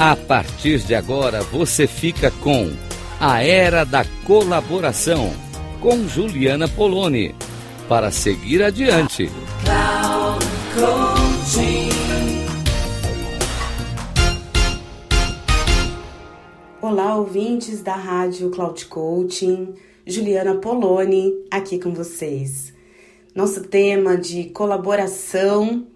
A partir de agora você fica com A Era da Colaboração com Juliana Poloni para seguir adiante. Olá, ouvintes da Rádio Cloud Coaching. Juliana Poloni aqui com vocês. Nosso tema de colaboração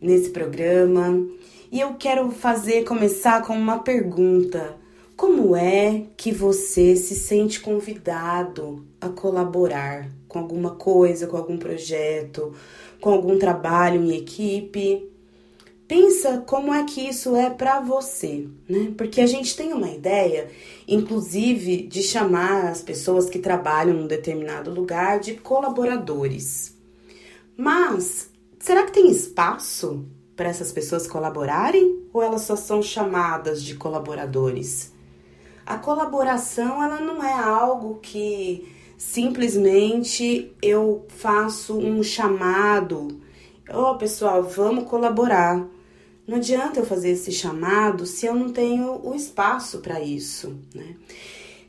nesse programa. E eu quero fazer começar com uma pergunta. Como é que você se sente convidado a colaborar com alguma coisa, com algum projeto, com algum trabalho em equipe? Pensa como é que isso é para você, né? Porque a gente tem uma ideia, inclusive, de chamar as pessoas que trabalham num determinado lugar de colaboradores. Mas será que tem espaço para essas pessoas colaborarem ou elas só são chamadas de colaboradores? A colaboração ela não é algo que simplesmente eu faço um chamado, ó oh, pessoal, vamos colaborar. Não adianta eu fazer esse chamado se eu não tenho o espaço para isso, né?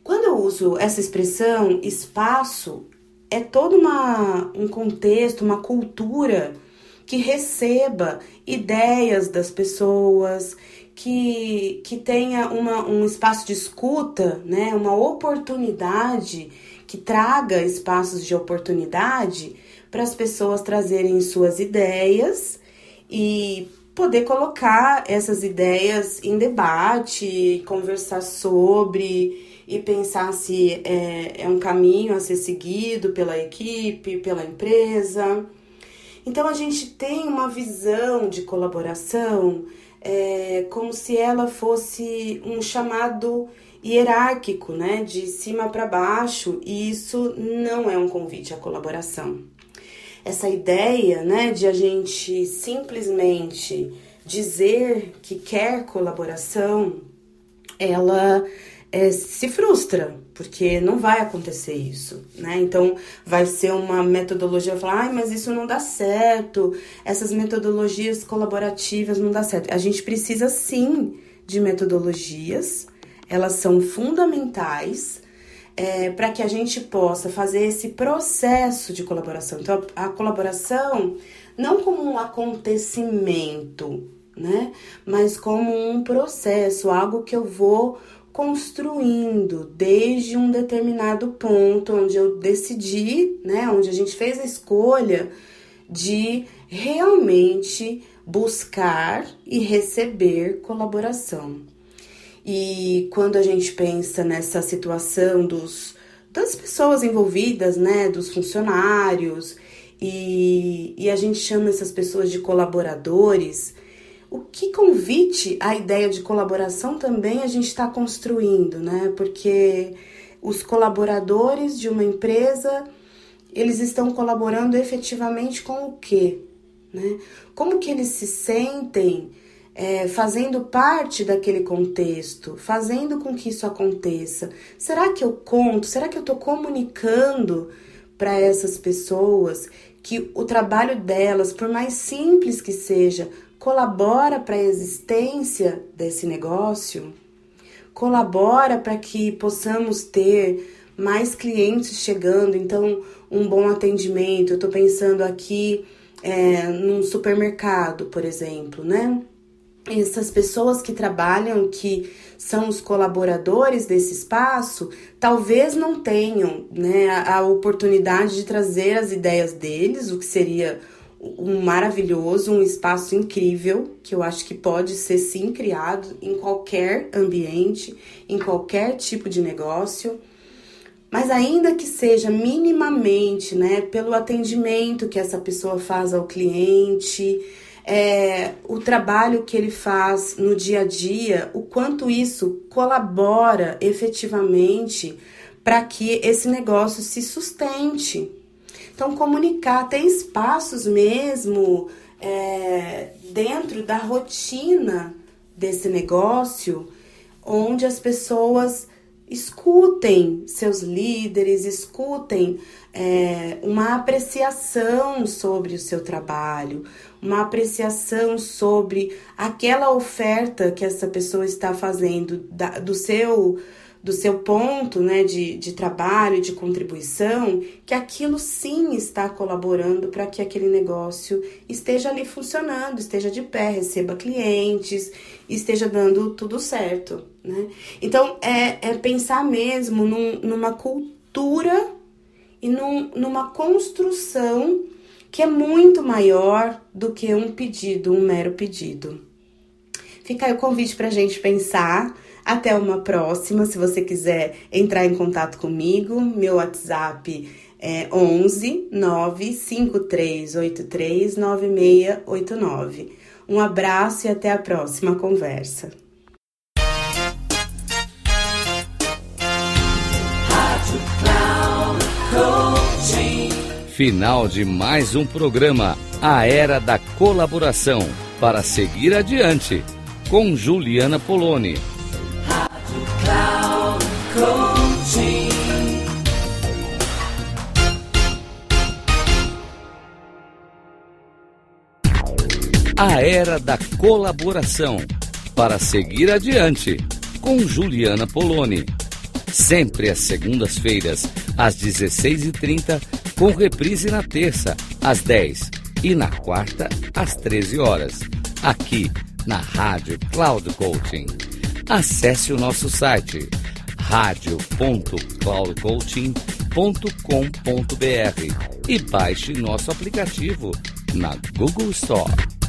Quando eu uso essa expressão espaço, é todo uma, um contexto, uma cultura que receba ideias das pessoas, que, que tenha uma, um espaço de escuta, né? uma oportunidade, que traga espaços de oportunidade para as pessoas trazerem suas ideias e poder colocar essas ideias em debate, conversar sobre e pensar se é, é um caminho a ser seguido pela equipe, pela empresa. Então a gente tem uma visão de colaboração é, como se ela fosse um chamado hierárquico, né, de cima para baixo, e isso não é um convite à colaboração. Essa ideia, né, de a gente simplesmente dizer que quer colaboração, ela é, se frustra, porque não vai acontecer isso, né? Então vai ser uma metodologia falar, mas isso não dá certo, essas metodologias colaborativas não dá certo. A gente precisa sim de metodologias, elas são fundamentais é, para que a gente possa fazer esse processo de colaboração. Então, a colaboração não como um acontecimento, né? Mas como um processo, algo que eu vou construindo desde um determinado ponto onde eu decidi, né? Onde a gente fez a escolha de realmente buscar e receber colaboração. E quando a gente pensa nessa situação dos, das pessoas envolvidas, né, dos funcionários, e, e a gente chama essas pessoas de colaboradores, o que convite a ideia de colaboração também a gente está construindo, né? Porque os colaboradores de uma empresa, eles estão colaborando efetivamente com o quê? Né? Como que eles se sentem é, fazendo parte daquele contexto, fazendo com que isso aconteça. Será que eu conto? Será que eu estou comunicando para essas pessoas que o trabalho delas, por mais simples que seja, colabora para a existência desse negócio? Colabora para que possamos ter mais clientes chegando, então um bom atendimento. Eu estou pensando aqui é, num supermercado, por exemplo, né? essas pessoas que trabalham, que são os colaboradores desse espaço, talvez não tenham né, a, a oportunidade de trazer as ideias deles, o que seria um maravilhoso, um espaço incrível, que eu acho que pode ser sim criado em qualquer ambiente, em qualquer tipo de negócio. Mas ainda que seja minimamente, né, pelo atendimento que essa pessoa faz ao cliente, é, o trabalho que ele faz no dia a dia, o quanto isso colabora efetivamente para que esse negócio se sustente. Então, comunicar, ter espaços mesmo é, dentro da rotina desse negócio, onde as pessoas escutem seus líderes, escutem é, uma apreciação sobre o seu trabalho, uma apreciação sobre aquela oferta que essa pessoa está fazendo da, do seu do seu ponto né, de, de trabalho, de contribuição, que aquilo sim está colaborando para que aquele negócio esteja ali funcionando, esteja de pé, receba clientes, esteja dando tudo certo. Né? Então, é, é pensar mesmo num, numa cultura e num, numa construção que é muito maior do que um pedido, um mero pedido. Fica aí o convite para a gente pensar até uma próxima. Se você quiser entrar em contato comigo, meu WhatsApp é 11 95383 9689. Um abraço e até a próxima conversa. Final de mais um programa, A Era da Colaboração, para seguir adiante, com Juliana Poloni. A Era da Colaboração para seguir adiante com Juliana Poloni. Sempre às segundas-feiras, às 16h30, com reprise na terça, às 10 e na quarta, às 13 horas, aqui na Rádio Cloud Coaching. Acesse o nosso site radio.cloudcoaching.com.br e baixe nosso aplicativo na Google Store.